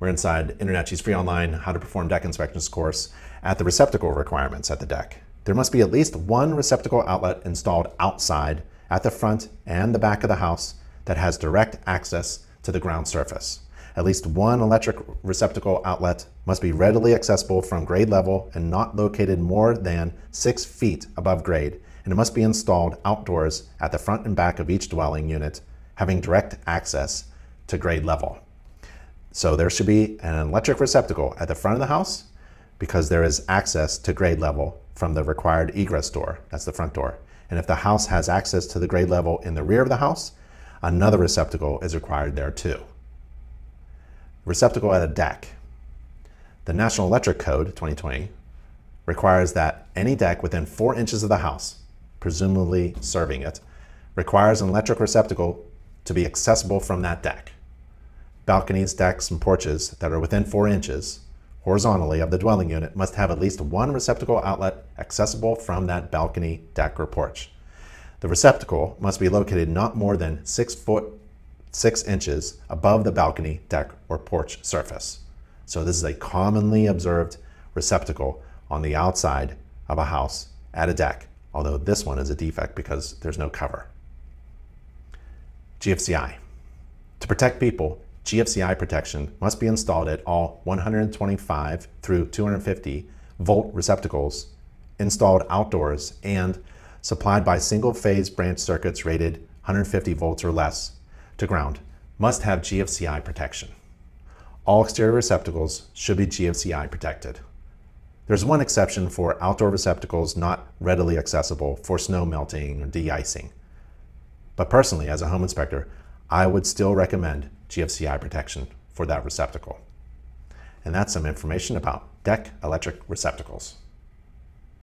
We're inside InterNACHI's free online How to Perform Deck Inspections course at the receptacle requirements at the deck. There must be at least one receptacle outlet installed outside at the front and the back of the house that has direct access to the ground surface. At least one electric receptacle outlet must be readily accessible from grade level and not located more than six feet above grade, and it must be installed outdoors at the front and back of each dwelling unit, having direct access to grade level. So there should be an electric receptacle at the front of the house because there is access to grade level from the required egress door. That's the front door. And if the house has access to the grade level in the rear of the house, another receptacle is required there too. Receptacle at a deck. The National Electric Code 2020 requires that any deck within four inches of the house, presumably serving it, requires an electric receptacle to be accessible from that deck balconies, decks, and porches that are within four inches horizontally of the dwelling unit must have at least one receptacle outlet accessible from that balcony, deck, or porch. The receptacle must be located not more than six foot six inches above the balcony, deck, or porch surface. So this is a commonly observed receptacle on the outside of a house at a deck, although this one is a defect because there's no cover. GFCI. To protect people, GFCI protection must be installed at all 125 through 250 volt receptacles installed outdoors and supplied by single phase branch circuits rated 150 volts or less to ground must have GFCI protection. All exterior receptacles should be GFCI protected. There's one exception for outdoor receptacles not readily accessible for snow melting or de-icing. But personally, as a home inspector, I would still recommend GFCI protection for that receptacle. And that's some information about deck electric receptacles.